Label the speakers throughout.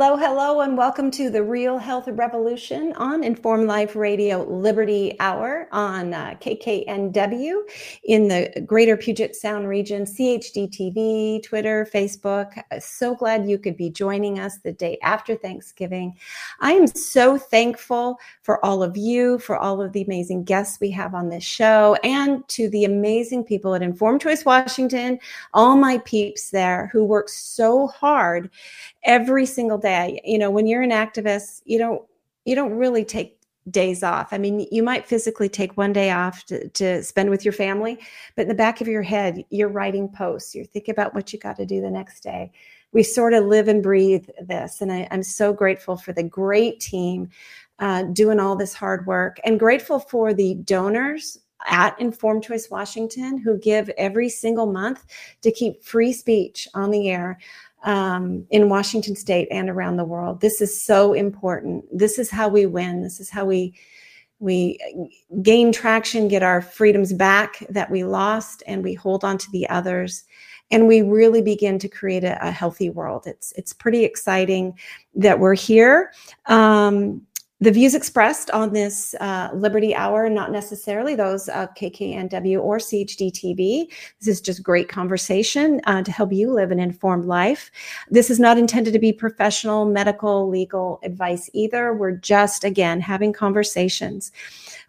Speaker 1: Hello, hello, and welcome to the Real Health Revolution on Inform Life Radio Liberty Hour on uh, KKNW in the Greater Puget Sound region, CHD TV, Twitter, Facebook. So glad you could be joining us the day after Thanksgiving. I am so thankful for all of you, for all of the amazing guests we have on this show, and to the amazing people at Informed Choice Washington, all my peeps there who work so hard every single day. You know, when you're an activist, you don't you don't really take days off. I mean, you might physically take one day off to, to spend with your family, but in the back of your head, you're writing posts. You're thinking about what you got to do the next day. We sort of live and breathe this, and I, I'm so grateful for the great team uh, doing all this hard work, and grateful for the donors at Informed Choice Washington who give every single month to keep free speech on the air um, in Washington state and around the world. This is so important. This is how we win. This is how we we gain traction, get our freedoms back that we lost, and we hold on to the others. And we really begin to create a, a healthy world. It's it's pretty exciting that we're here. Um, the views expressed on this uh, Liberty Hour, not necessarily those of KKNW or CHD TV. This is just great conversation uh, to help you live an informed life. This is not intended to be professional, medical, legal advice either. We're just, again, having conversations.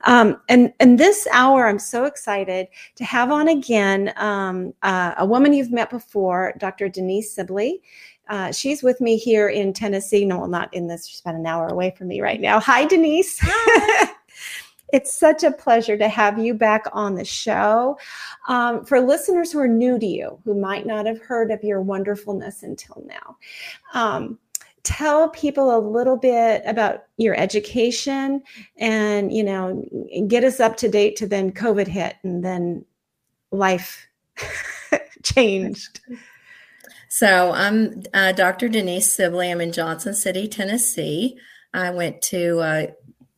Speaker 1: Um, and, and this hour, I'm so excited to have on again um, uh, a woman you've met before, Dr. Denise Sibley. Uh, she's with me here in Tennessee. No, well, not in this. She's about an hour away from me right now. Hi, Denise. Hi. it's such a pleasure to have you back on the show. Um, for listeners who are new to you, who might not have heard of your wonderfulness until now, um, tell people a little bit about your education and you know get us up to date to then covid hit and then life changed
Speaker 2: so I'm uh, Dr. Denise Sibley. I'm in Johnson City, Tennessee. I went to uh,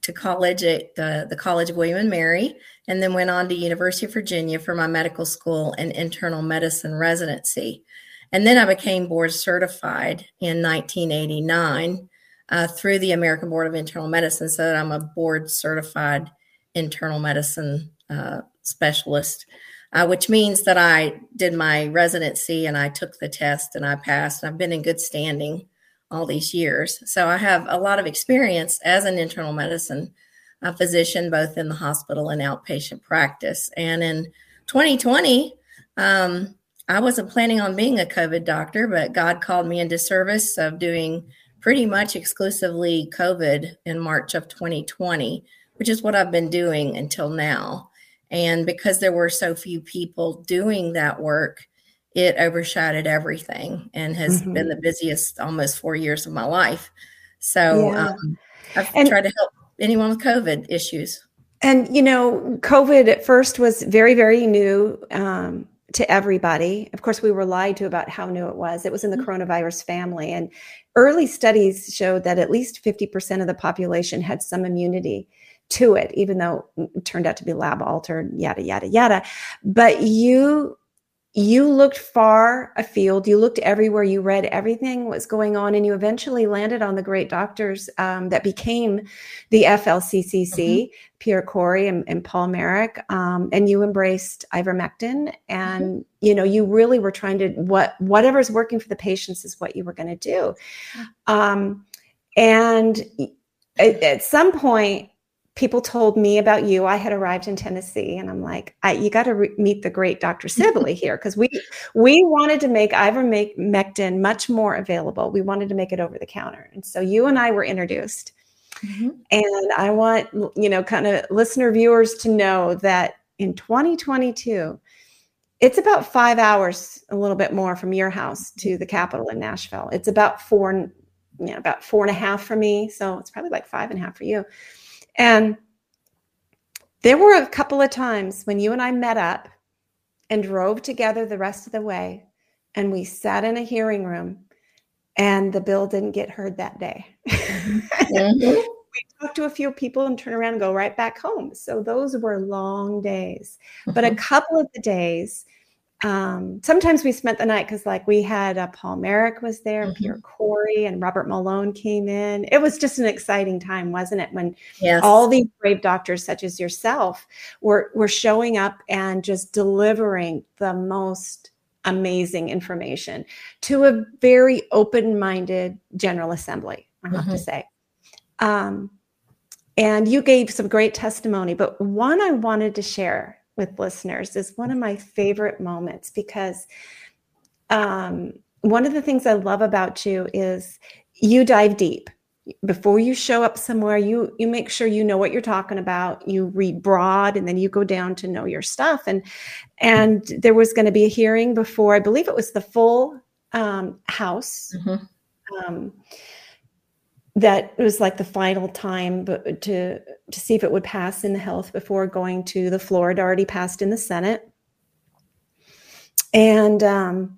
Speaker 2: to college at the, the College of William and Mary, and then went on to University of Virginia for my medical school and internal medicine residency. And then I became board certified in 1989 uh, through the American Board of Internal Medicine, so that I'm a board certified internal medicine uh, specialist uh, which means that I did my residency and I took the test and I passed. And I've been in good standing all these years. So I have a lot of experience as an internal medicine uh, physician, both in the hospital and outpatient practice. And in 2020, um, I wasn't planning on being a COVID doctor, but God called me into service of doing pretty much exclusively COVID in March of 2020, which is what I've been doing until now. And because there were so few people doing that work, it overshadowed everything and has mm-hmm. been the busiest almost four years of my life. So yeah. um, I've and, tried to help anyone with COVID issues.
Speaker 1: And, you know, COVID at first was very, very new um, to everybody. Of course, we were lied to about how new it was. It was in the mm-hmm. coronavirus family. And early studies showed that at least 50% of the population had some immunity to it, even though it turned out to be lab altered, yada, yada, yada. But you you looked far afield you looked everywhere you read everything was going on and you eventually landed on the great doctors um, that became the flccc mm-hmm. pierre kory and, and paul Marik. um, and you embraced ivermectin and mm-hmm. you know you really were trying to what whatever's working for the patients is what you were going to do um, and at, at some point people told me about you. I had arrived in Tennessee, and I'm like, you got to re- meet the great Dr. Sibley here because we we wanted to make ivermectin much more available. We wanted to make it over the counter, and so you and I were introduced. Mm-hmm. And I want you know, kind of listener viewers to know that in 2022. It's about five hours, a little bit more from your house to the capital in Nashville. It's about four, you know, about four and a half for me. So it's probably like five and a half for you and there were a couple of times when you and I met up and drove together the rest of the way. And we sat in a hearing room, and the bill didn't get heard that day.
Speaker 2: Mhm.
Speaker 1: we talked to a few people and turn around and go right back home. So those were long days. But a
Speaker 2: Mhm.
Speaker 1: couple of the days, um, sometimes we spent the night because, like, we had uh, Paul Marik was there,
Speaker 2: Mhm.
Speaker 1: Pierre Kory, and Robert Malone came in. It was just an exciting time, wasn't it? When
Speaker 2: yes.
Speaker 1: all these brave doctors, such as yourself, were were showing up and just delivering the most amazing information to a very open-minded General Assembly. I have to
Speaker 2: Mhm.
Speaker 1: say. Um, and you gave some great testimony, but one I wanted to share with listeners is one of my favorite moments because um, one of the things I love about you is you dive deep. Before you show up somewhere, you you make sure you know what you're talking about. You read broad, and then you go down to know your stuff. And and there was going to be a hearing before, I believe it was the full um, House
Speaker 2: Mhm.
Speaker 1: um, that it was like the final time but to to see if it would pass in the health before going to the floor. It already passed in the Senate, and um,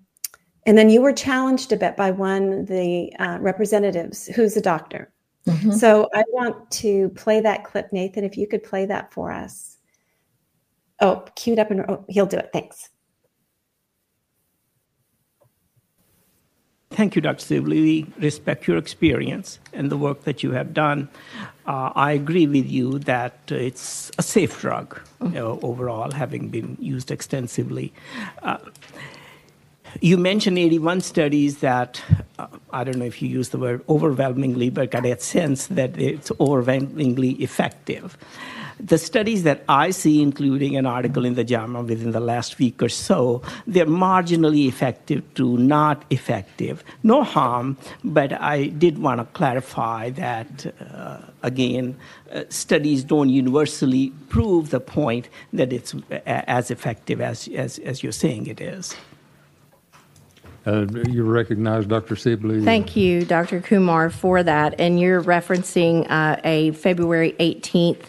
Speaker 1: and then you were challenged a bit by one of the uh, representatives who's a doctor.
Speaker 2: Mhm.
Speaker 1: So I want to play that clip, Nathan. If you could play that for us. Oh, queued up and oh, he'll do it. Thanks.
Speaker 3: Thank you, Dr. Sibley. We respect your experience and the work that you have done. Uh, I agree with you that it's a safe drug you know, overall, having been used extensively. Uh, you mentioned 81 studies that, uh, I don't know if you use the word overwhelmingly, but I get sense that it's overwhelmingly effective. The studies that I see, including an article in the JAMA within the last week or so, they're marginally effective to not effective. No harm, but I did want to clarify that, uh, again, uh, studies don't universally prove the point that it's a- as effective as, as, as you're saying it is.
Speaker 4: Uh, You recognize Dr. Sibley?
Speaker 2: Thank you, Dr. Kumar, for that. And you're referencing uh, a February 18th,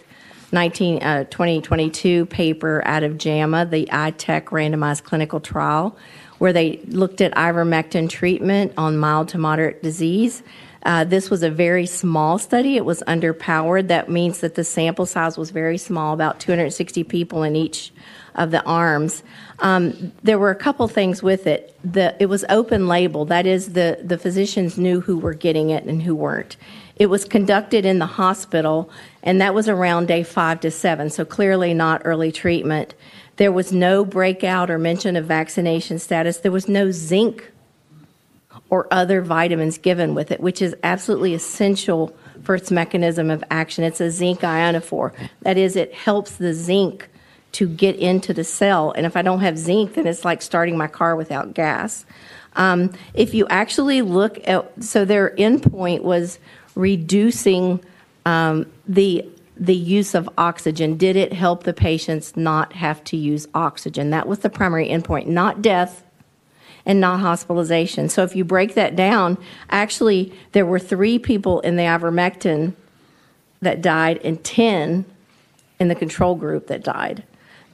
Speaker 2: 19, uh, 2022 paper out of JAMA, the I-TECH randomized clinical trial, where they looked at ivermectin treatment on mild to moderate disease. Uh, this was a very small study. It was underpowered. That means that the sample size was very small, about 260 people in each of the arms. Um, there were a couple things with it. The, it was open label. That is, the, the physicians knew who were getting it and who weren't. It was conducted in the hospital, and that was around day five to seven, so clearly not early treatment. There was no breakout or mention of vaccination status. There was no zinc or other vitamins given with it, which is absolutely essential for its mechanism of action. It's a zinc ionophore. That is, it helps the zinc to get into the cell. And if I don't have zinc, then it's like starting my car without gas. Um, if you actually look at, so their endpoint was reducing um, the the use of oxygen. Did it help the patients not have to use oxygen? That was the primary endpoint, not death and not hospitalization. So if you break that down, actually, there were three people in the ivermectin that died and 10 in the control group that died.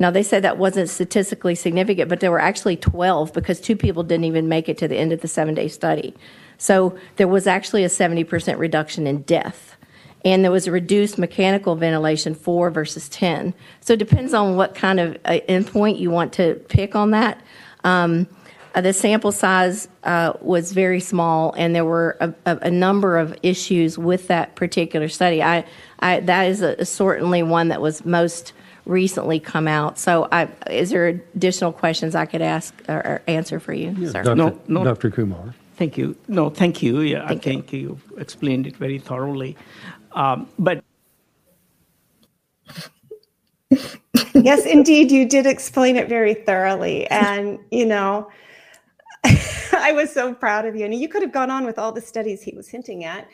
Speaker 2: Now, they said that wasn't statistically significant, but there were actually 12 because two people didn't even make it to the end of the seven day study. So there was actually a 70% reduction in death. And there was a reduced mechanical ventilation, four versus 10. So it depends on what kind of uh, endpoint you want to pick on that. Um, uh, the sample size uh, was very small, and there were a, a, a number of issues with that particular study. I, I that is a, certainly one that was most recently come out. So, I, is there additional questions I could ask or, or answer for you, sir?
Speaker 4: Dr.
Speaker 3: No, no.
Speaker 4: Dr. Kumar.
Speaker 3: Thank you. No, thank you. Yeah,
Speaker 2: Thank
Speaker 3: I
Speaker 2: you.
Speaker 3: you explained it very thoroughly. Um, but
Speaker 1: yes, indeed, you did explain it very thoroughly. And, you know, I was so proud of you. And you could have gone on with all the studies he was hinting at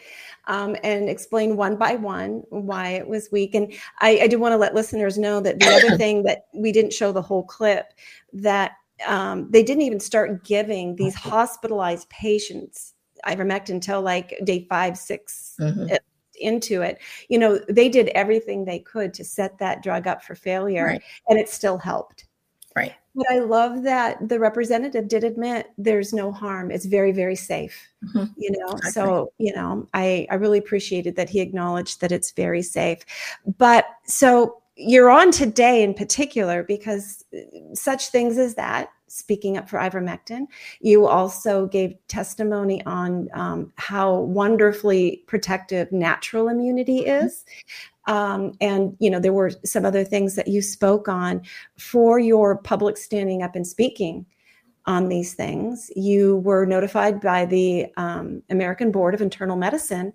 Speaker 1: um, and explain one by one why it was weak. And I, I do want to let listeners know that the other thing that we didn't show the whole clip that um, they didn't even start giving these hospitalized patients ivermectin until like day five, 6
Speaker 2: Mhm.
Speaker 1: uh, into it. You know, they did everything they could to set that drug up for failure,
Speaker 2: Right.
Speaker 1: and it still helped. But I love that the representative did admit there's no harm. It's very, very safe.
Speaker 2: Mhm.
Speaker 1: You know,
Speaker 2: Exactly.
Speaker 1: so you know, I I really appreciated that he acknowledged that it's very safe. But so you're on today in particular because uh, such things as that. Speaking up for ivermectin, you also gave testimony on um, how wonderfully protective natural immunity is. Um, and you know there were some other things that you spoke on for your public standing up and speaking on these things. You were notified by the um, American Board of Internal Medicine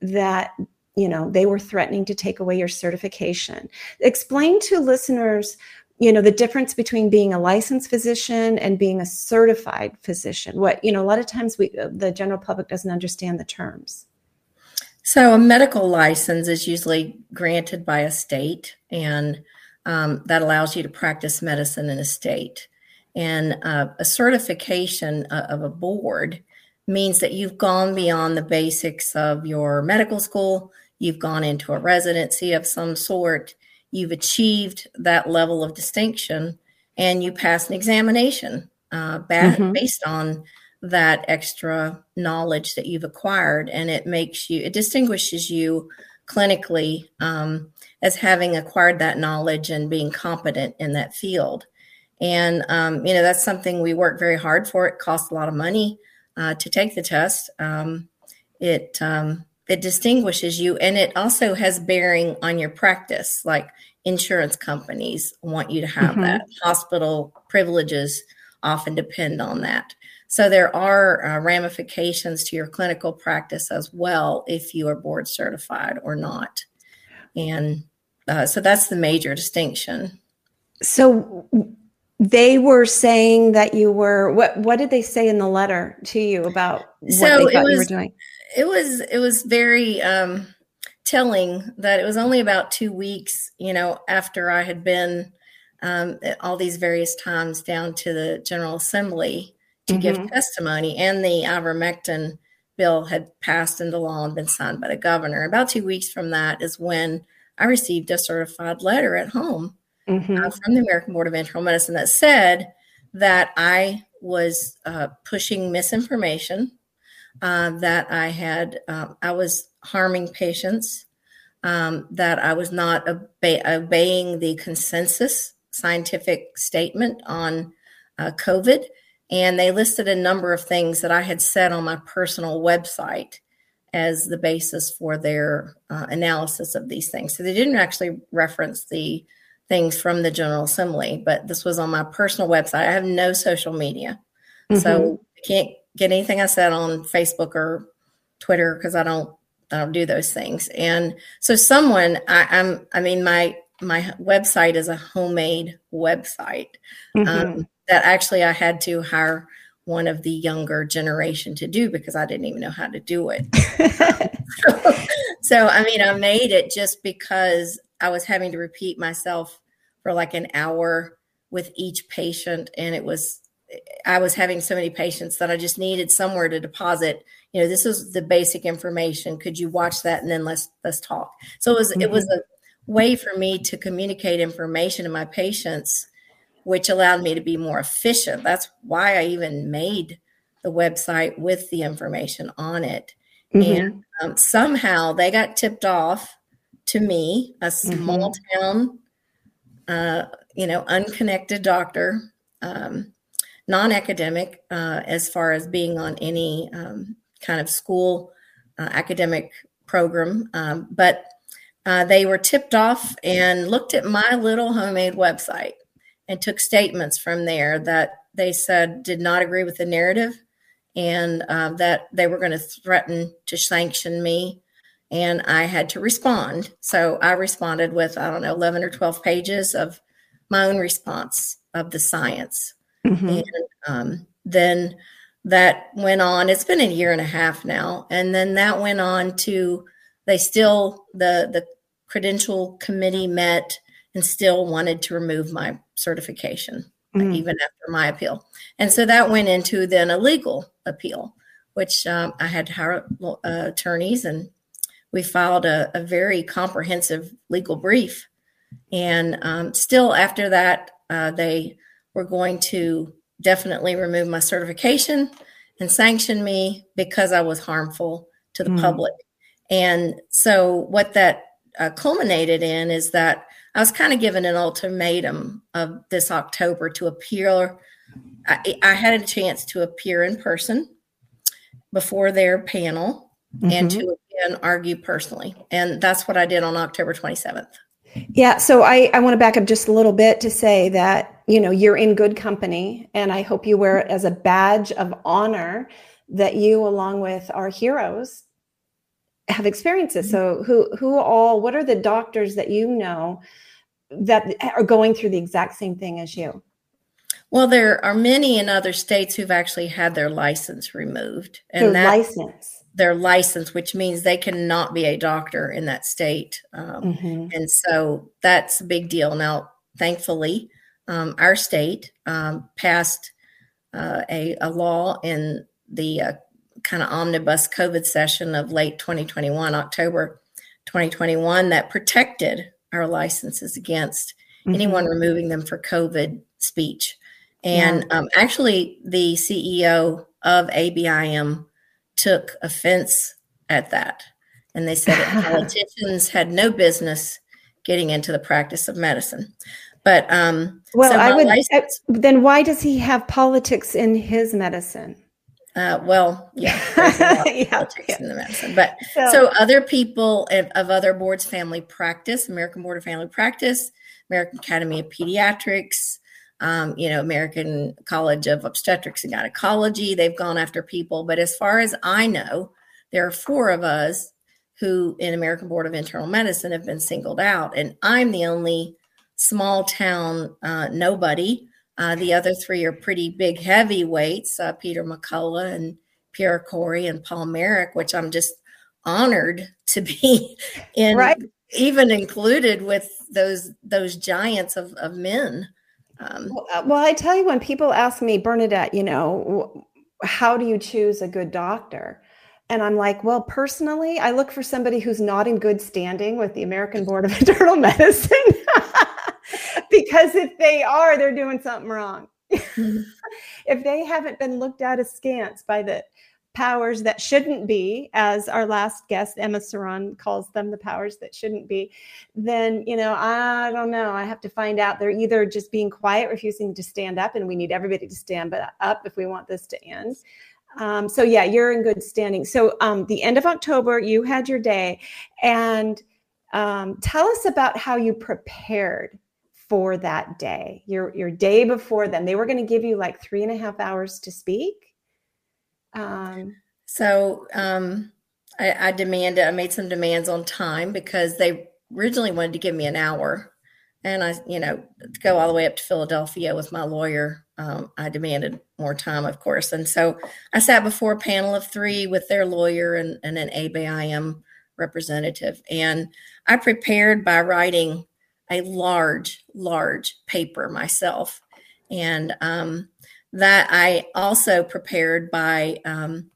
Speaker 1: that you know they were threatening to take away your certification. Explain to listeners you know the difference between being a licensed physician and being a certified physician what you know a lot of times we the general public doesn't understand the terms
Speaker 2: So, a medical license is usually granted by a state, and um, that allows you to practice medicine in a state. And uh, a certification uh, of a board means that you've gone beyond the basics of your medical school, you've gone into a residency of some sort, you've achieved that level of distinction, and you pass an examination uh, ba-
Speaker 1: Mhm.
Speaker 2: based on that extra knowledge that you've acquired and it makes you it distinguishes you clinically um, as having acquired that knowledge and being competent in that field. And um, you know that's something we work very hard for. It costs a lot of money uh, to take the test. Um, it um, it distinguishes you and it also has bearing on your practice. Like insurance companies want you to have
Speaker 1: Mhm.
Speaker 2: that. Hospital privileges often depend on that so there are uh, ramifications to your clinical practice as well if you are board certified or not. And uh, so that's the major distinction.
Speaker 1: so they were saying that you were what what did they say in the letter to you about what
Speaker 2: So
Speaker 1: they thought you were
Speaker 2: was-
Speaker 1: doing
Speaker 2: It was it was very um, telling that it was only about two weeks, you know, after I had been um, at all these various times down to the General Assembly to give
Speaker 1: Mhm.
Speaker 2: testimony, and the ivermectin bill had passed into law and been signed by the governor. About two weeks from that is when I received a certified letter at home
Speaker 1: Mhm.
Speaker 2: uh, from the American Board of Internal Medicine that said that I was uh, pushing misinformation, uh, that I had uh, I was harming patients, um, that I was not obe- obeying the consensus scientific statement on uh, COVID, and they listed a number of things that I had said on my personal website as the basis for their uh, analysis of these things. So they didn't actually reference the things from the General Assembly, but this was on my personal website. I have no social media.
Speaker 1: Mhm.
Speaker 2: So I can't get anything I said on Facebook or Twitter because I don't I don't do those things. And so someone I, I'm I mean my my website is a homemade website
Speaker 1: Mhm.
Speaker 2: um, that actually I had to hire one of the younger generation to do because I didn't even know how to do it. so I mean, I made it just because I was having to repeat myself for like an hour with each patient, and it was I was having so many patients that I just needed somewhere to deposit. You know, this is the basic information. Could you watch that and then let's let's talk. So it was it was mm-hmm. a way for me to communicate information to my patients, which allowed me to be more efficient. That's why I even made the website with the information on it.
Speaker 1: Mhm.
Speaker 2: And um, somehow they got tipped off to me, a small town, uh, you know, unconnected doctor, um, non academic, uh, as far as being on any um, kind of school uh, academic program. Um, but uh, they were tipped off and looked at my little homemade website and took statements from there that they said did not agree with the narrative and uh, that they were going to threaten to sanction me. And i had to respond. So i responded with i don't know 11 or 12 pages of my own response of the science.
Speaker 1: Mhm.
Speaker 2: and um, then that went on. It's been a year and a half now. And then that went on to they still the the credential committee met and still wanted to remove my certification
Speaker 1: Mm.
Speaker 2: even after my appeal and so that went into then a legal appeal which um, i had to hire uh, attorneys and we filed a, a very comprehensive legal brief and um, still after that uh, they were going to definitely remove my certification and sanction me because I was harmful to the
Speaker 1: Mm.
Speaker 2: public. And so, what that uh, culminated in is that I was kind of given an ultimatum of this October to appear. I, I had a chance to appear in person before their panel and
Speaker 1: Mhm.
Speaker 2: to again argue personally. And that's what I did on October 27th.
Speaker 1: Yeah, so I, I want to back up just a little bit to say that, you know, you're in good company, and I hope you wear it as a badge of honor that you, along with our heroes, have experienced this. So who who all what are the doctors that you know that are going through the exact same thing as you?
Speaker 2: Well, there are many in other states who've actually had their license removed,
Speaker 1: Their
Speaker 2: and that
Speaker 1: license.
Speaker 2: their license, which means they cannot be a doctor in that state. Um,
Speaker 1: Mhm.
Speaker 2: And so that's a big deal. Now, thankfully, um, our state um, passed uh, a, a law in the uh, kind of omnibus COVID session of late 2021, October 2021, that protected our licenses against
Speaker 1: Mhm.
Speaker 2: anyone removing them for COVID speech. And um, actually, the CEO of ABIM took offense at that. And they said that politicians had no business getting into the practice of medicine. But um,
Speaker 1: Well,
Speaker 2: so
Speaker 1: I would.
Speaker 2: license-
Speaker 1: uh, then why does he have politics in his medicine?
Speaker 2: Uh, well, yeah, a lot of
Speaker 1: Yeah,
Speaker 2: politics
Speaker 1: yeah.
Speaker 2: in the medicine. But
Speaker 1: So-
Speaker 2: so other people of, of other boards, family practice, American Board of Family Practice, American Academy of Pediatrics, um, you know, American College of Obstetrics and Gynecology. They've gone after people, but as far as I know, there are four of us who, in American Board of Internal Medicine, have been singled out, and I'm the only small town uh, nobody. Uh, the other three are pretty big heavyweights: uh, Peter McCullough and Pierre Kory and Paul Marik, which I'm just honored to be in,
Speaker 1: Right.
Speaker 2: even included with those those giants of, of men. Um,
Speaker 1: Well, uh, well, I tell you, when people ask me, Bernadette, you know, how do you choose a good doctor? And I'm like, well, personally, I look for somebody who's not in good standing with the American Board of Internal Medicine. because if they are, they're doing something wrong. if they haven't been looked at askance by the powers that shouldn't be, as our last guest, Emma Saran, calls them the powers that shouldn't be, then, you know, I don't know. I have to find out. They're either just being quiet, refusing to stand up, and we need everybody to stand up if we want this to end. Um, so, yeah, you're in good standing. So, um, the end of October, you had your day. And um, tell us about how you prepared for that day, your, your day before then. They were going to give you like three and a half hours to speak. Um,
Speaker 2: So um, I, I demanded, I made some demands on time because they originally wanted to give me an hour. And I, you know, go all the way up to Philadelphia with my lawyer, um, I demanded more time, of course. And so I sat before a panel of three with their lawyer and, and an ABIM representative. And I prepared by writing a large, large paper myself. And um, that I also prepared by um,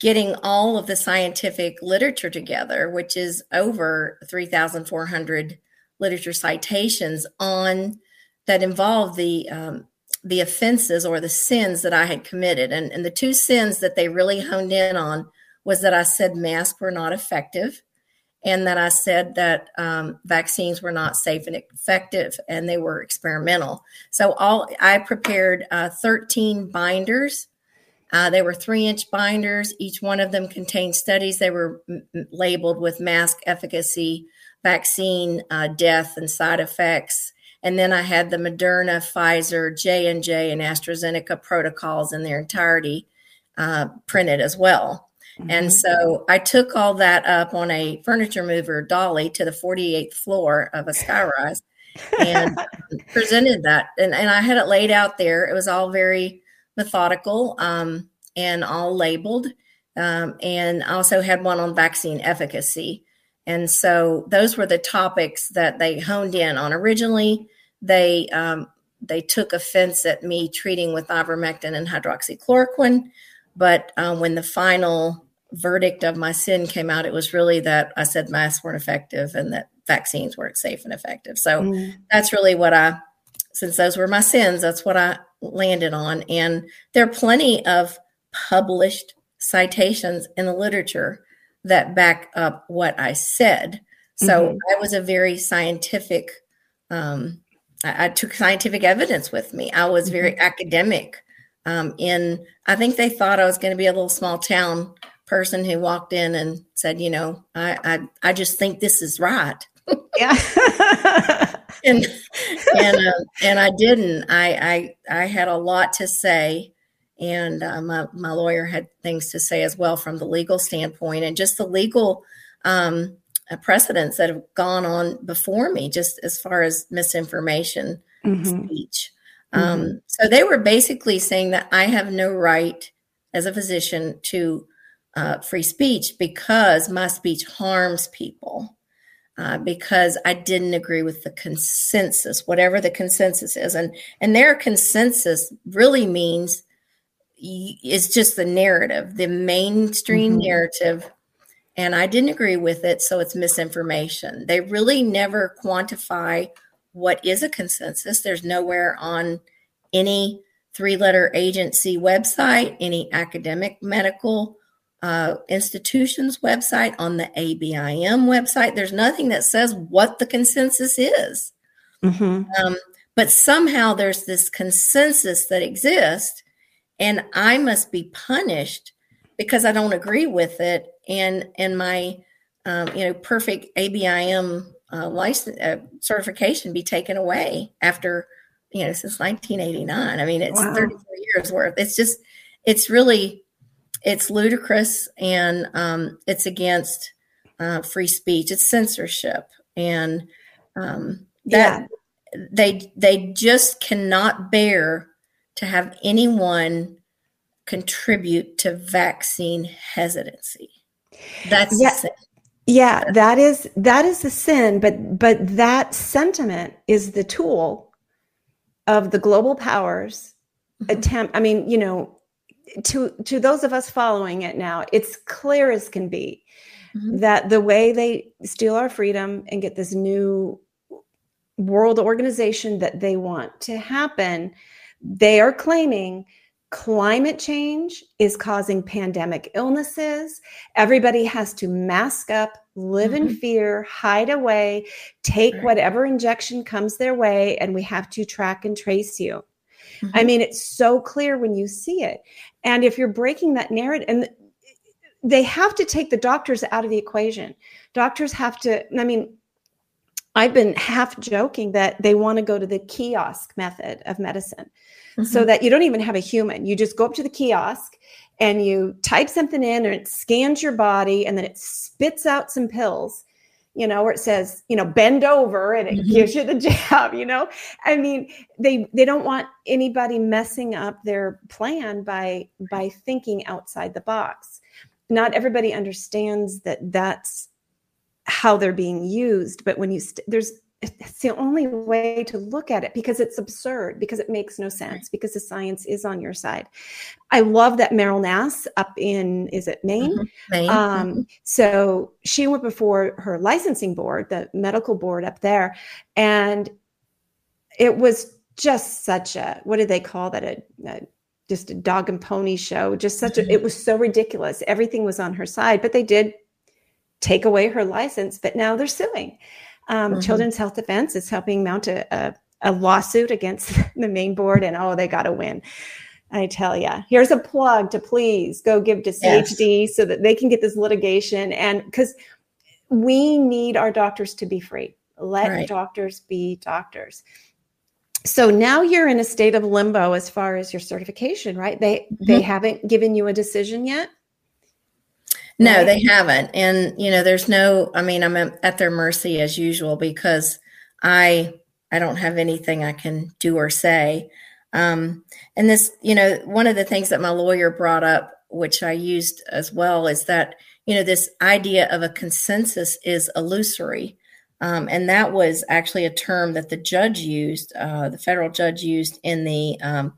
Speaker 2: getting all of the scientific literature together, which is over 3,400 literature citations on that involve the um, the offenses or the sins that I had committed, and and the two sins that they really honed in on was that I said masks were not effective, and that I said that um, vaccines were not safe and effective, and they were experimental. So all I prepared uh, 13 binders. Uh, they were three inch binders. Each one of them contained studies. They were m- labeled with mask efficacy, vaccine uh, death, and side effects. And then I had the Moderna, Pfizer, J and J, and AstraZeneca protocols in their entirety uh, printed as well. And so I took all that up on a furniture mover dolly to the 48th floor of a skyrise and presented that. And, and I had it laid out there. It was all very methodical um, and all labeled. Um, and I also had one on vaccine efficacy. And so those were the topics that they honed in on. Originally, they um, they took offense at me treating with ivermectin and hydroxychloroquine, but um, when the final verdict of my sin came out, it was really that I said masks weren't effective and that vaccines weren't safe and effective. So
Speaker 1: Mm.
Speaker 2: that's really what I since those were my sins, that's what I landed on. And there are plenty of published citations in the literature that back up what I said. So
Speaker 1: Mhm.
Speaker 2: I was a very scientific, um, I, I took scientific evidence with me. I was very academic. Um, in I think they thought I was going to be a little small town person who walked in and said, you know, I I, I just think this is right
Speaker 1: Yeah.
Speaker 2: and and uh, and I didn't. I, I I had a lot to say, and uh, my my lawyer had things to say as well from the legal standpoint, and just the legal um, uh, precedents that have gone on before me, just as far as misinformation
Speaker 1: Mhm.
Speaker 2: speech. Um, so they were basically saying that I have no right as a physician to uh, free speech because my speech harms people. Uh, because I didn't agree with the consensus, whatever the consensus is, and and their consensus really means y- it's just the narrative, the mainstream
Speaker 1: Mhm.
Speaker 2: narrative, and I didn't agree with it, so it's misinformation. They really never quantify what is a consensus. There's nowhere on any three letter agency website, any academic medical uh, institution's website, on the ABIM website. There's nothing that says what the consensus is.
Speaker 1: Mhm.
Speaker 2: Um, but somehow there's this consensus that exists, and I must be punished because I don't agree with it, and and my um, you know perfect ABIM uh, license uh, certification be taken away after you know since 1989. I mean, it's
Speaker 1: Wow.
Speaker 2: 34 years worth. It's just it's really it's ludicrous and um, it's against uh, free speech. It's censorship, and um, that they they just cannot bear to have anyone contribute to vaccine hesitancy. That's
Speaker 1: Yeah. Yeah, that is that is the sin, but but that sentiment is the tool of the global powers
Speaker 2: Mhm.
Speaker 1: attempt. I mean, you know, to to those of us following it now, it's clear as can be
Speaker 2: Mhm.
Speaker 1: that the way they steal our freedom and get this new world organization that they want to happen, they are claiming climate change is causing pandemic illnesses. Everybody has to mask up, live in
Speaker 2: Mhm.
Speaker 1: fear, hide away, take
Speaker 2: Right.
Speaker 1: whatever injection comes their way, and we have to track and trace you. I
Speaker 2: Mhm.
Speaker 1: mean, it's so clear when you see it. And if you're breaking that narrative, and they have to take the doctors out of the equation. Doctors have to, I mean, I've been half joking that they want to go to the kiosk method of medicine so
Speaker 2: Mhm.
Speaker 1: that you don't even have a human. You just go up to the kiosk and you type something in and it scans your body and then it spits out some pills, you know, where it says, you know, bend over and it
Speaker 2: Mhm.
Speaker 1: gives you the jab, you know? I mean, they they don't want anybody messing up their plan by by thinking outside the box. Not everybody understands that that's how they're being used, but when you st- there's it's the only way to look at it because it's absurd because it makes no sense because the science is on your side. I love that meryl nass up in is it maine?
Speaker 2: Mhm. Maine.
Speaker 1: um, so she went before her licensing board the medical board up there and it was just such a what do they call that a, a just a dog and pony show just such a it was so ridiculous. Everything was on her side but they did take away her license but now they're suing um,
Speaker 2: Mhm.
Speaker 1: children's health defense is helping mount a, a, a lawsuit against the Maine board and oh they got to win i tell you here's a plug to please go give to
Speaker 2: Yes.
Speaker 1: chd so that they can get this litigation and because we need our doctors to be free let
Speaker 2: Right.
Speaker 1: doctors be doctors so now you're in a state of limbo as far as your certification right they they
Speaker 2: Mhm.
Speaker 1: haven't given you a decision yet
Speaker 2: No,
Speaker 1: right?
Speaker 2: they haven't. And you know, there's no I mean, I'm at their mercy as usual because I I don't have anything I can do or say. Um and this, you know, one of the things that my lawyer brought up which I used as well is that, you know, this idea of a consensus is illusory. Um, and that was actually a term that the judge used, uh, the federal judge used in the um,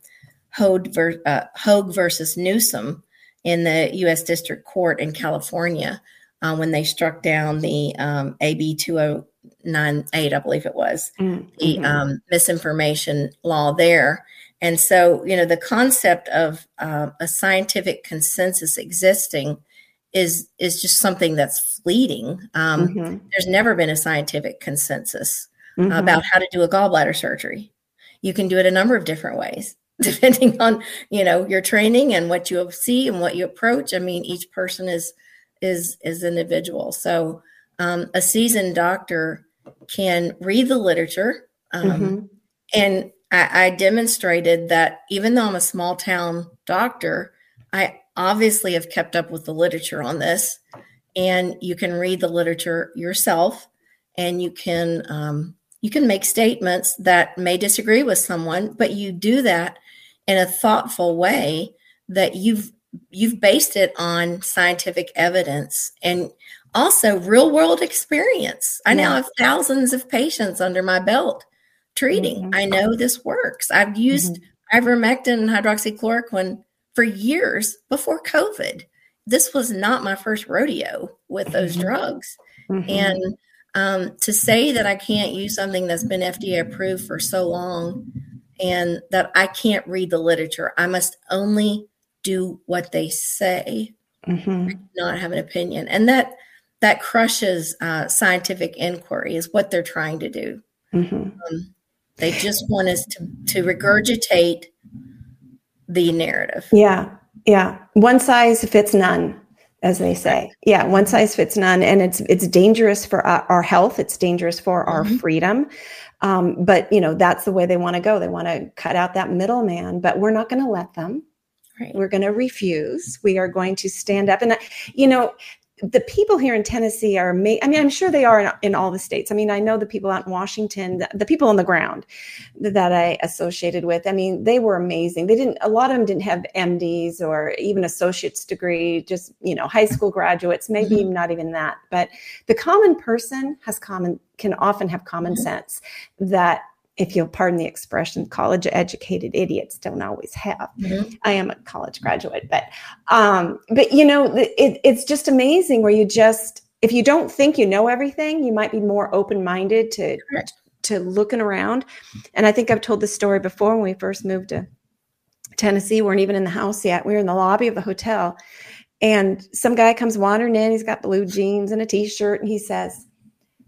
Speaker 2: Hoeg, ver- uh, Hoeg versus Newsom in the U.S. District Court in California uh, when they struck down the um, AB 2098, I believe it was,
Speaker 1: Mm,
Speaker 2: the
Speaker 1: mhm.
Speaker 2: um, misinformation law there. And so, you know, the concept of uh, a scientific consensus existing is is just something that's fleeting. Um,
Speaker 1: Mhm.
Speaker 2: There's never been a scientific consensus
Speaker 1: Mhm.
Speaker 2: about how to do a gallbladder surgery. You can do it a number of different ways, depending on you know your training and what you see and what you approach. I mean, each person is is is individual. So, um, a seasoned doctor can read the literature, um,
Speaker 1: Mhm.
Speaker 2: and I, I demonstrated that even though I'm a small town doctor, I obviously have kept up with the literature on this, and you can read the literature yourself, and you can um, you can make statements that may disagree with someone, but you do that in a thoughtful way that you've you've based it on scientific evidence and also real world experience. I now have thousands of patients under my belt treating.
Speaker 1: Mhm.
Speaker 2: I know this works. I've used ivermectin and hydroxychloroquine for years before COVID. This was not my first rodeo with those
Speaker 1: Mhm.
Speaker 2: drugs.
Speaker 1: Mhm.
Speaker 2: And um, to say that I can't use something that's been FDA approved for so long and that I can't read the literature, I must only do what they say,
Speaker 1: Mhm.
Speaker 2: not have an opinion. And that that crushes uh, scientific inquiry is what they're trying to do.
Speaker 1: Mhm.
Speaker 2: Um, they just want us to, to regurgitate the narrative.
Speaker 1: Yeah, yeah. One size fits none, as they say. Yeah, one size fits none, and it's it's dangerous for our, our health. It's dangerous for our
Speaker 2: Mhm.
Speaker 1: freedom. Um, but you know that's the way they want to go. They want to cut out that middleman. But we're not going to let them.
Speaker 2: Right.
Speaker 1: We're going to refuse. We are going to stand up. And, uh, you know, the people here in Tennessee are, ama- I mean, I'm sure they are in, in all the states. I mean, I know the people out in Washington, the, the people on the ground that I associated with, I mean, they were amazing. They didn't, a lot of them didn't have MDs or even associate's degree, just, you know, high school graduates, maybe not even that. But the common person has common, can often have common
Speaker 2: Mhm.
Speaker 1: sense that if you'll pardon the expression, college educated idiots don't always have.
Speaker 2: Mhm.
Speaker 1: I am a college graduate, but um, but you know, it, it's just amazing where you just if you don't think you know everything, you might be more open minded to
Speaker 2: Correct.
Speaker 1: to looking around. And I think I've told this story before when we first moved to Tennessee. We weren't even in the house yet. We were in the lobby of the hotel, and some guy comes wandering in. He's got blue jeans and a t-shirt, and he says,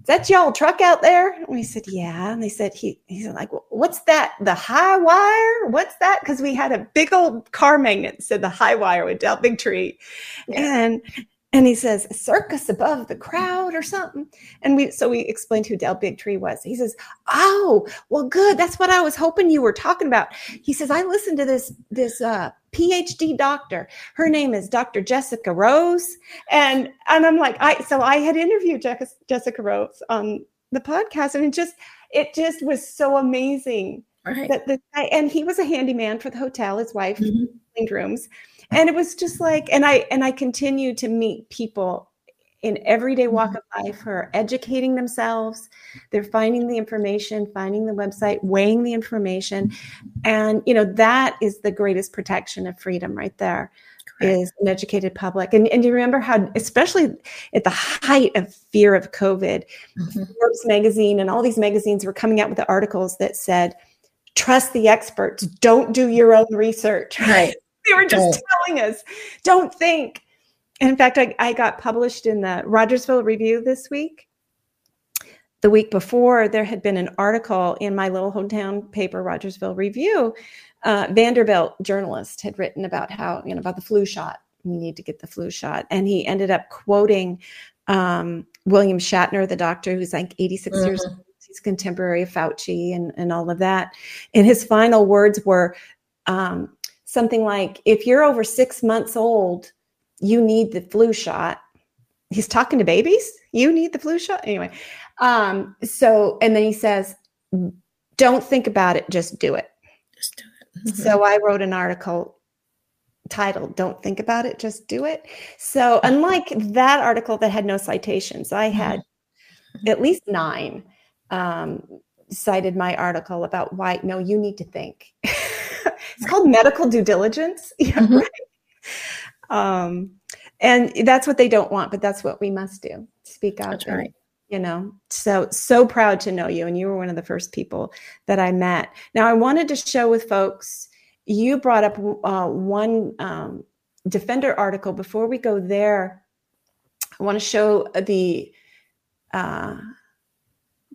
Speaker 1: "Is that y'all truck out there?" And we said, "Yeah." And they said, "He he's like, what's that? The high wire? What's that?" Because we had a big old car magnet said the high wire with Del Bigtree,
Speaker 2: Yeah.
Speaker 1: and and he says a circus above the crowd or something. And we so we explained who Del Bigtree was. He says, "Oh, well, good. That's what I was hoping you were talking about." He says, "I listened to this this uh, PhD doctor. Her name is Dr. Jessica Rose." And and I'm like, I so I had interviewed Jessica, Jessica Rose on the podcast, and it just it just was so amazing
Speaker 2: Right.
Speaker 1: that the guy and he was a handyman for the hotel. His wife
Speaker 2: Mhm.
Speaker 1: cleaned rooms, and it was just like, and I and I continue to meet people in everyday walk of life who are educating themselves. They're finding the information, finding the website, weighing the information, and you know that is the greatest protection of freedom right there
Speaker 2: Correct.
Speaker 1: is an educated public. And, and you remember how, especially at the height of fear of COVID,
Speaker 2: Mhm.
Speaker 1: Forbes magazine and all these magazines were coming out with the articles that said, trust the experts, don't do your own research.
Speaker 2: Right.
Speaker 1: They were just telling us, don't think. And in fact, I, I got published in the Rogersville Review this week. The week before, there had been an article in my little hometown paper, Rogersville Review. Uh, Vanderbilt journalist had written about how, you know, about the flu shot. You need to get the flu shot. And he ended up quoting um, William Schaffner, the doctor who's like 86 years
Speaker 2: Mhm.
Speaker 1: old. He's contemporary of Fauci and, and all of that. And his final words were um, something like, if you're over six months old, you need the flu shot. He's talking to babies. You need the flu shot. Anyway. Um, so, and then he says, don't think about it, just do it.
Speaker 2: Just do it. Mhm.
Speaker 1: So I wrote an article titled Don't Think About It, Just Do It. So unlike that article that had no citations, I had at least nine um, cited my article about why, no, you need to think. it's called medical due diligence. Yeah,
Speaker 2: Mhm.
Speaker 1: right. Um, and that's what they don't want, but that's what we must do. Speak out
Speaker 2: That's
Speaker 1: and
Speaker 2: right.
Speaker 1: you know so so proud to know you and you were one of the first people that i met now i wanted to show with folks you brought up uh, one um, defender article before we go there i want to show the uh,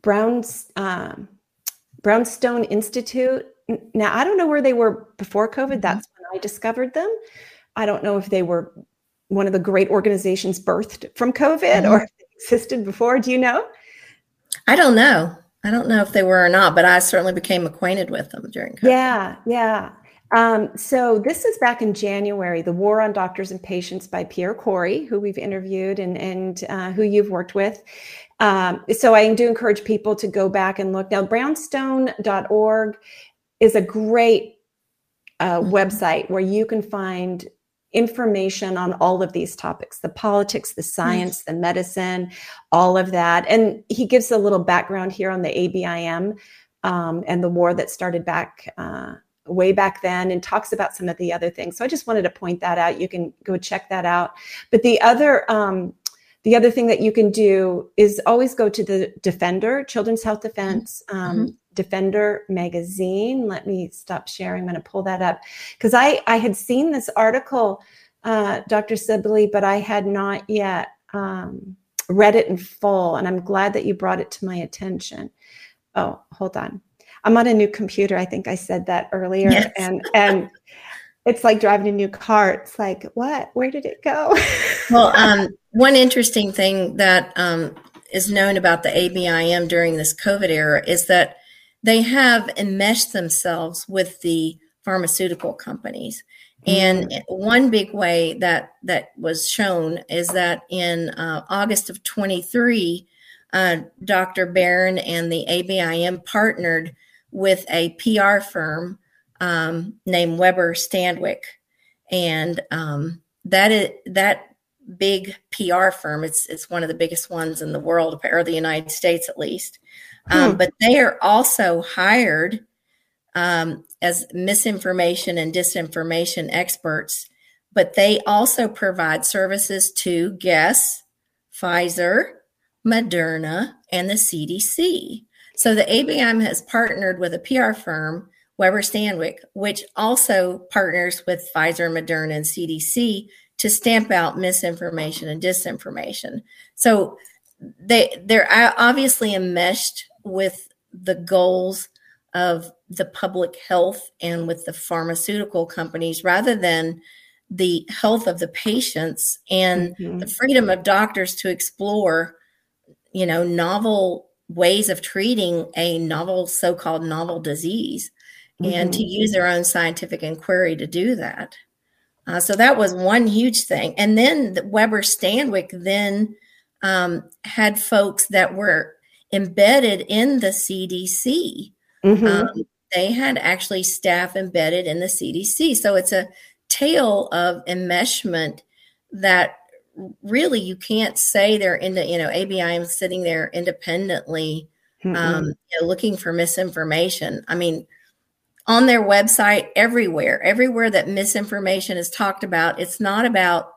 Speaker 1: brown's um, brownstone institute now i don't know where they were before covid
Speaker 2: Mm-hmm.
Speaker 1: that's when i discovered them i don't know if they were one of the great organizations birthed from covid
Speaker 2: Mhm.
Speaker 1: or if they existed before do you know
Speaker 2: I don't know. I don't know if they were or not, but I certainly became acquainted with them during COVID.
Speaker 1: Yeah, yeah. Um, so this is back in January, The War on Doctors and Patients by Pierre Kory, who we've interviewed and, and uh, who you've worked with. Um, so I do encourage people to go back and look. Now, brownstone.org is a great uh,
Speaker 2: Mhm.
Speaker 1: website where you can find information on all of these topics the politics the science the medicine all of that. And he gives a little background here on the abim um, and the war that started back uh, way back then and talks about some of the other things. So i just wanted to point that out. You can go check that out. But the other um, the other thing that you can do is always go to the defender children's health defense um, defender magazine. Let me stop sharing. I'm going to pull that up. Because I, I had seen this article uh, dr sibley but i had not yet um, read it in full and i'm glad that you brought it to my attention. Oh hold on. I'm on a new computer. I think i said that earlier
Speaker 2: Yes.
Speaker 1: and and it's like driving a new car. It's like what? Where did it go?
Speaker 2: Well, um, one interesting thing that um, is known about the ABIM during this COVID era is that they have enmeshed themselves with the pharmaceutical companies. And one big way that that was shown is that in uh, August of 23, uh, Dr. Baron and the ABIM partnered with a PR firm um, named Weber Shandwick, and um, that is that big PR firm. It's it's one of the biggest ones in the world, or the United States at least. Um,
Speaker 1: Hmm.
Speaker 2: But they are also hired um, as misinformation and disinformation experts. But they also provide services to guess Pfizer, Moderna, and the CDC. So the ABM has partnered with a PR firm, Weber Shandwick, which also partners with Pfizer, Moderna, and CDC to stamp out misinformation and disinformation. So they they're obviously enmeshed with the goals of the public health and with the pharmaceutical companies rather than the health of the patients and
Speaker 1: Mhm.
Speaker 2: the freedom of doctors to explore you know novel ways of treating a novel so-called novel disease and to use their own scientific inquiry to do that. Uh, so that was one huge thing. And then the weber shandwick then um, had folks that were embedded in the cdc
Speaker 1: Mhm.
Speaker 2: um, they had actually staff embedded in the CDC. So it's a tale of enmeshment that really you can't say they're in the, you know, ABIM sitting there independently
Speaker 1: Mhm.
Speaker 2: um, you know, looking for misinformation. I mean, on their website, everywhere, everywhere that misinformation is talked about, it's not about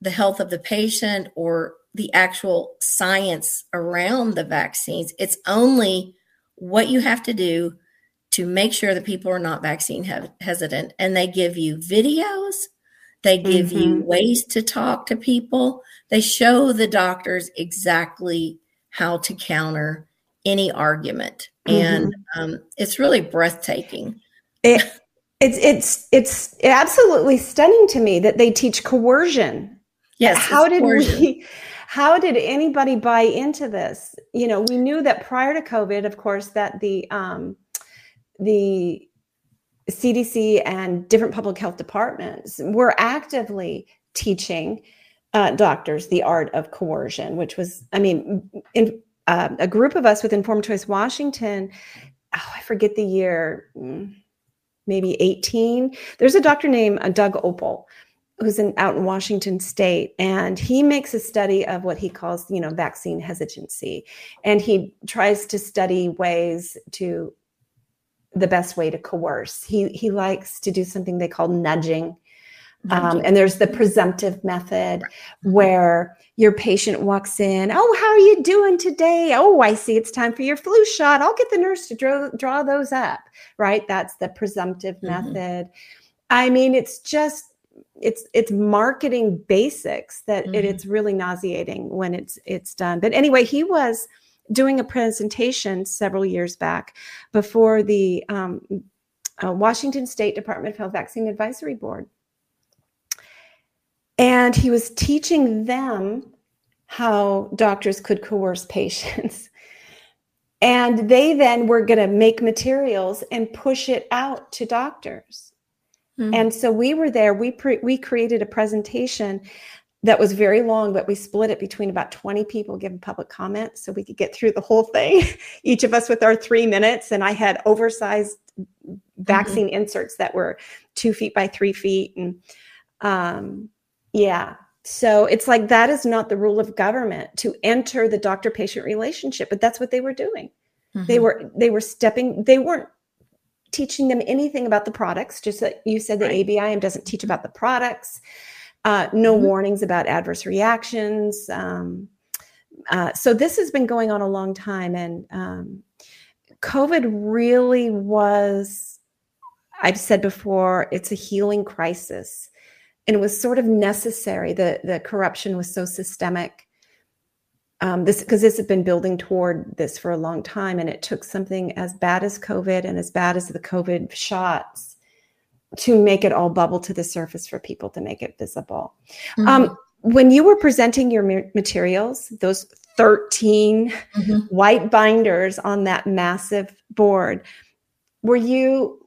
Speaker 2: the health of the patient or the actual science around the vaccines. It's only what you have to do to make sure that people are not vaccine he- hesitant. And they give you videos, they give you
Speaker 1: Mhm.
Speaker 2: ways to talk to people, they show the doctors exactly how to counter any argument. And um, it's really breathtaking.
Speaker 1: It, it's it's it's absolutely stunning to me that they teach coercion.
Speaker 2: Yes.
Speaker 1: how did
Speaker 2: coercion.
Speaker 1: we? How did anybody buy into this? You know, we knew that prior to COVID, of course, that the um, the CDC and different public health departments were actively teaching uh, doctors the art of coercion, which was, I mean, in, uh, a group of us with Informed Choice Washington. Oh, I forget the year. mm, Maybe 18. There's a doctor named uh, Doug Opel who's in, out in Washington State, and he makes a study of what he calls, you know, vaccine hesitancy, and he tries to study ways to the best way to coerce. He he likes to do something they call nudging, Um, and there's the presumptive method where your patient walks in, oh, how are you doing today? Oh, I see it's time for your flu shot. I'll get the nurse to draw, draw those up, right? That's the presumptive
Speaker 2: Mhm.
Speaker 1: method. I mean, it's just it's it's marketing basics that it,
Speaker 2: Mhm.
Speaker 1: it's really nauseating when it's it's done. But anyway, he was doing a presentation several years back before the um, uh, Washington State Department of Health Vaccine Advisory Board. And he was teaching them how doctors could coerce patients. And they then were going to make materials and push it out to doctors.
Speaker 2: Mhm.
Speaker 1: And so we were there. We pre- we created a presentation that was very long, but we split it between about 20 people giving public comment so we could get through the whole thing, each of us with our three minutes. And I had oversized vaccine inserts that were two feet by three feet. And um, yeah, so it's like that is not the rule of government to enter the doctor patient relationship, but that's what they were doing they
Speaker 2: Mhm.
Speaker 1: were they were stepping they weren't teaching them anything about the products just that you said the
Speaker 2: Right.
Speaker 1: abim doesn't teach about the products uh, no
Speaker 2: Mhm.
Speaker 1: warnings about adverse reactions um, uh, so this has been going on a long time and um, covid really was i've said before it's a healing crisis and it was sort of necessary the the corruption was so systemic um, this because this had been building toward this for a long time, and it took something as bad as COVID and as bad as the COVID shots to make it all bubble to the surface for people to make it visible.
Speaker 2: Mhm.
Speaker 1: Um, when you were presenting your materials, those 13
Speaker 2: Mhm.
Speaker 1: white binders on that massive board, were you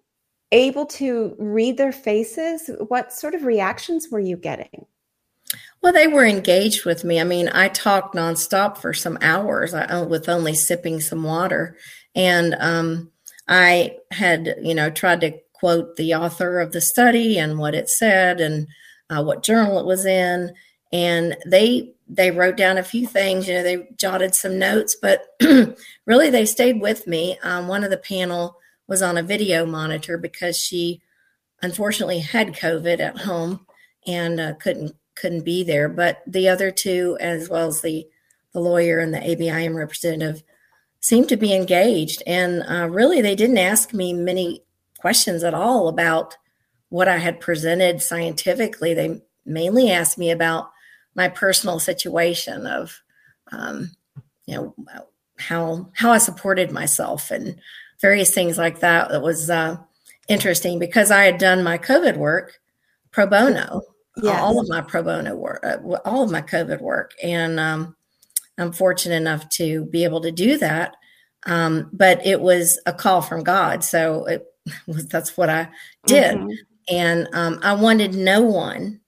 Speaker 1: able to read their faces? What sort of reactions were you getting?
Speaker 2: Well, they were engaged with me. I mean, I talked nonstop for some hours uh, with only sipping some water. And um, I had, you know, tried to quote the author of the study and what it said and uh, what journal it was in. And they they wrote down a few things. You know, they jotted some notes, but really they stayed with me. Um, one of the panel was on a video monitor because she unfortunately had COVID at home and uh, couldn't couldn't be there. But the other two, as well as the the lawyer and the ABIM representative, seemed to be engaged. And uh, really, they didn't ask me many questions at all about what I had presented scientifically. They mainly asked me about my personal situation of, um, you know, how how I supported myself and various things like that. That was uh, interesting because I had done my COVID work pro bono all of my pro bono work, uh, all of my COVID work, and um, I'm fortunate enough to be able to do that. Um, but it was a call from God, so it was, that's what I did,
Speaker 1: Mhm.
Speaker 2: and um, I wanted no one,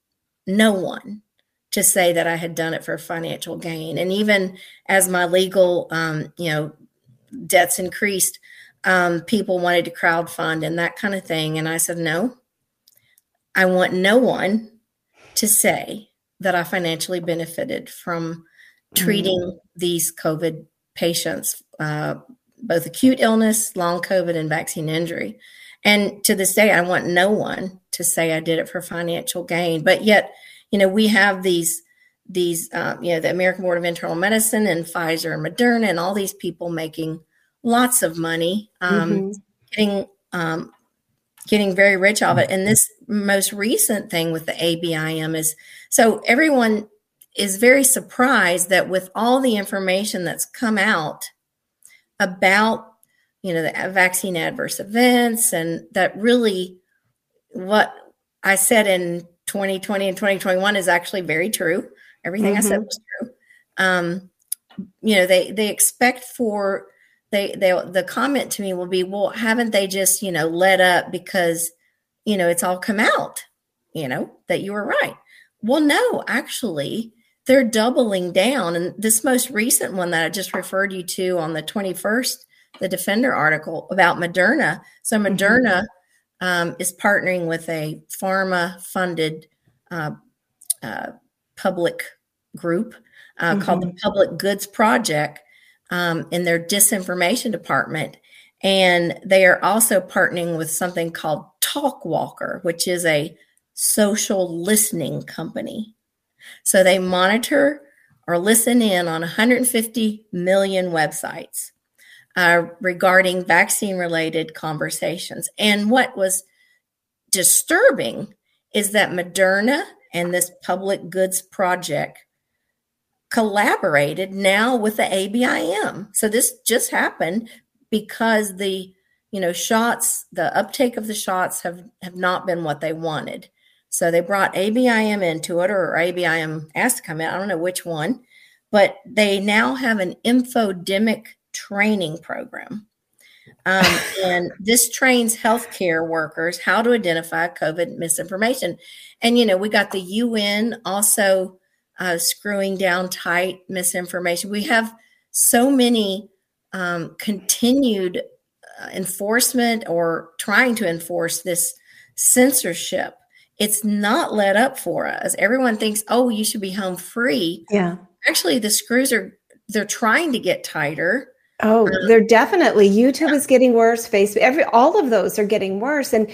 Speaker 2: no one, to say that I had done it for financial gain. And even as my legal, um, you know, debts increased, um, people wanted to crowdfund and that kind of thing, and I said no. I want no one to say that I financially benefited from treating these COVID patients, uh, both acute illness, long COVID, and vaccine injury. And to this day, I want no one to say I did it for financial gain. But yet, you know, we have these these uh, you know the American Board of Internal Medicine and Pfizer and Moderna and all these people making lots of money, um,
Speaker 1: Mhm.
Speaker 2: getting um, getting very rich off it. And this most recent thing with the ABIM is so everyone is very surprised that with all the information that's come out about you know the vaccine adverse events and that really what I said in 2020 and 2021 is actually very true. Everything I said
Speaker 1: Mhm.
Speaker 2: was true. Um, you know, they they expect for they they the comment to me will be, well, haven't they just you know let up because you know it's all come out, you know that you were right. Well, no, actually, they're doubling down. And this most recent one that I just referred you to on the 21st, the Defender article about Moderna. So
Speaker 1: Mhm.
Speaker 2: Moderna um, is partnering with a pharma funded uh, uh, public group uh, called the Public Goods Project um, in their disinformation department. And they are also partnering with something called Talkwalker, which is a social listening company. So they monitor or listen in on 150 million websites uh, regarding vaccine related conversations. And what was disturbing is that Moderna and this public goods project collaborated now with the ABIM. So this just happened because the you know shots the uptake of the shots have have not been what they wanted. So they brought ABIM into it or ABIM asked to come in. I don't know which one, but they now have an infodemic training program. Um, and this trains healthcare workers how to identify COVID misinformation. And, you know, we got the UN also uh, screwing down tight misinformation. We have so many um, continued uh, enforcement or trying to enforce this censorship. It's not let up for us. Everyone thinks, oh, you should be home free.
Speaker 1: Yeah.
Speaker 2: Actually, the screws are, they're trying to get tighter.
Speaker 1: Oh, they're definitely YouTube is getting worse. Facebook, every all of those are getting worse. And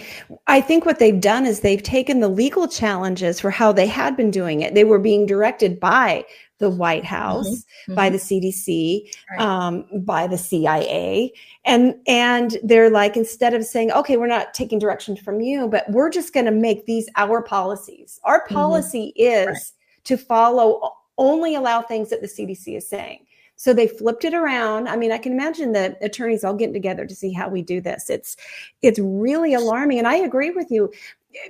Speaker 1: I think what they've done is they've taken the legal challenges for how they had been doing it. They were being directed by the White House,
Speaker 2: Mhm,
Speaker 1: by the CDC,
Speaker 2: Right.
Speaker 1: um, by the CIA, and and they're like instead of saying, okay, we're not taking direction from you, but we're just going to make these our policies. Our
Speaker 2: Mhm.
Speaker 1: policy is
Speaker 2: Right.
Speaker 1: to follow only allow things that the CDC is saying. So they flipped it around. I mean, I can imagine the attorneys all getting together to see how we do this. It's it's really alarming, and I agree with you.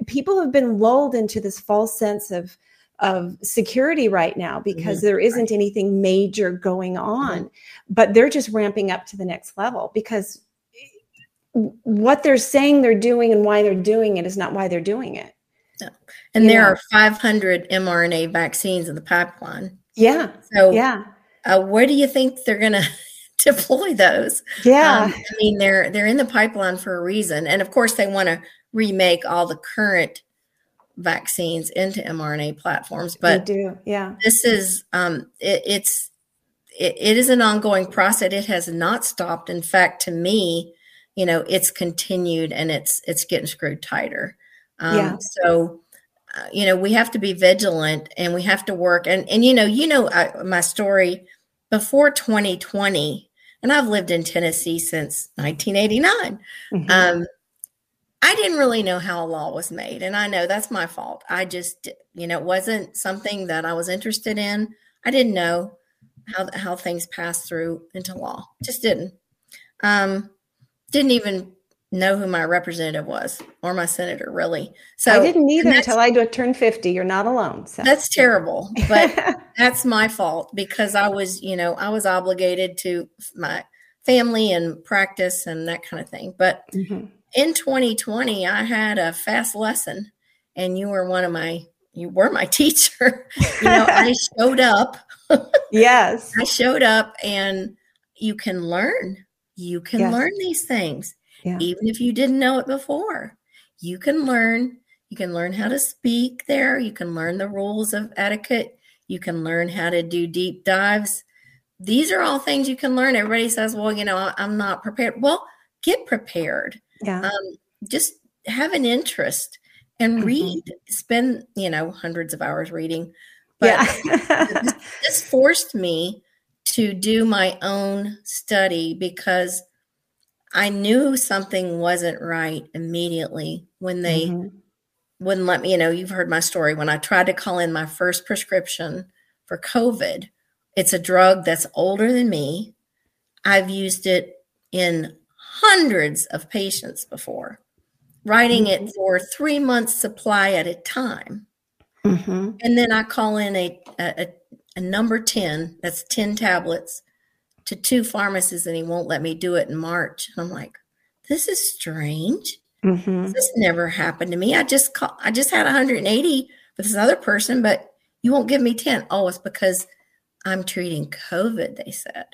Speaker 1: People have been lulled into this false sense of of security right now because
Speaker 2: Mhm.
Speaker 1: there isn't anything major going on, but they're just ramping up to the next level because what they're saying they're doing and why they're doing it is not why they're doing it.
Speaker 2: And there
Speaker 1: Yeah.
Speaker 2: are 500 mRNA vaccines in the pipeline.
Speaker 1: Yeah,
Speaker 2: So,
Speaker 1: yeah,
Speaker 2: uh, where do you think they're going to deploy those?
Speaker 1: yeah.
Speaker 2: Um, I mean, they're they're in the pipeline for a reason, and of course, they want to remake all the current vaccines into mRNA platforms. But
Speaker 1: they do. Yeah.
Speaker 2: this is um, it, it's it, it is an ongoing process. It has not stopped. In fact, to me, you know, it's continued and it's it's getting screwed tighter. Um,
Speaker 1: Yeah.
Speaker 2: So, you know, we have to be vigilant and we have to work. And and you know, you know, I, my story before 2020, and I've lived in Tennessee since 1989.
Speaker 1: Mhm.
Speaker 2: Um, I didn't really know how a law was made, and I know that's my fault. I just, you know, it wasn't something that I was interested in. I didn't know how how things passed through into law. Just didn't. Um, didn't even know who my representative was or my senator, really. So
Speaker 1: I didn't either until I turned 50. You're not alone. So.
Speaker 2: That's terrible, but that's my fault because I was, you know, I was obligated to my family and practice and that kind of thing. But
Speaker 1: Mhm.
Speaker 2: in 2020, I had a fast lesson, and you were one of my, you were my teacher. you know, I showed up.
Speaker 1: Yes.
Speaker 2: I showed up, and you can learn. You can
Speaker 1: Yes.
Speaker 2: learn these things,
Speaker 1: Yeah.
Speaker 2: even if you didn't know it before. You can learn. You can learn how to speak there. You can learn the rules of etiquette. You can learn how to do deep dives. These are all things you can learn. Everybody says, well, you know, I'm not prepared. Well, get prepared
Speaker 1: Yeah.
Speaker 2: um, just have an interest and
Speaker 1: Mhm.
Speaker 2: read spend you know hundreds of hours reading but
Speaker 1: yeah.
Speaker 2: this forced me to do my own study because i knew something wasn't right immediately when they
Speaker 1: Mhm.
Speaker 2: wouldn't let me you know you've heard my story when i tried to call in my first prescription for covid it's a drug that's older than me i've used it in hundreds of patients before writing it for three months supply at a time
Speaker 1: Mhm.
Speaker 2: and then i call in a, a, a- a number 10 that's 10 tablets to two pharmacists and he won't let me do it in march and i'm like this is strange
Speaker 1: Mhm.
Speaker 2: this never happened to me. I just call, I just had 180 with this other person, but you won't give me 10. Oh, it's because I'm treating COVID, they said.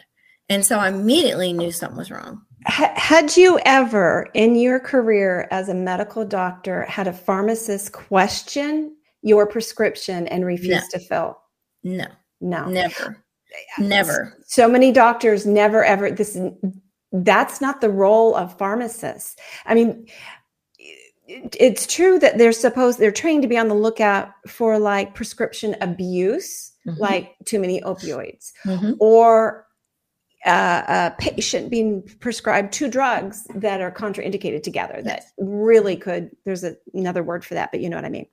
Speaker 2: And so I immediately knew something was wrong.
Speaker 1: Had you ever in your career as a medical doctor had a pharmacist question your prescription and refuse to fill?
Speaker 2: No,
Speaker 1: No.
Speaker 2: never, never.
Speaker 1: So many doctors never ever this that's not the role of pharmacists. I mean it's true that they're supposed they're trained to be on the lookout for like prescription abuse,
Speaker 2: Mhm.
Speaker 1: like too many opioids,
Speaker 2: Mhm.
Speaker 1: or uh, a patient being prescribed two drugs that are contraindicated together that really could there's a, another word for that but you know what i mean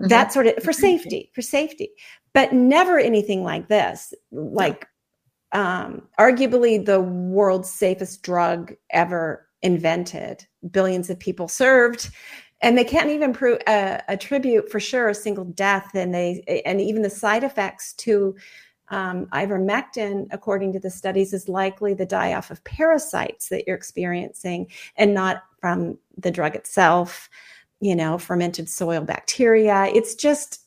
Speaker 2: Mhm.
Speaker 1: that sort of for safety for safety but never anything like this. Like um arguably the world's safest drug ever invented. Billions of people served and they can't even prove uh, attribute for sure a single death and they and even the side effects to um, ivermectin according to the studies is likely the die off of parasites that you're experiencing and not from the drug itself you know fermented soil bacteria. It's just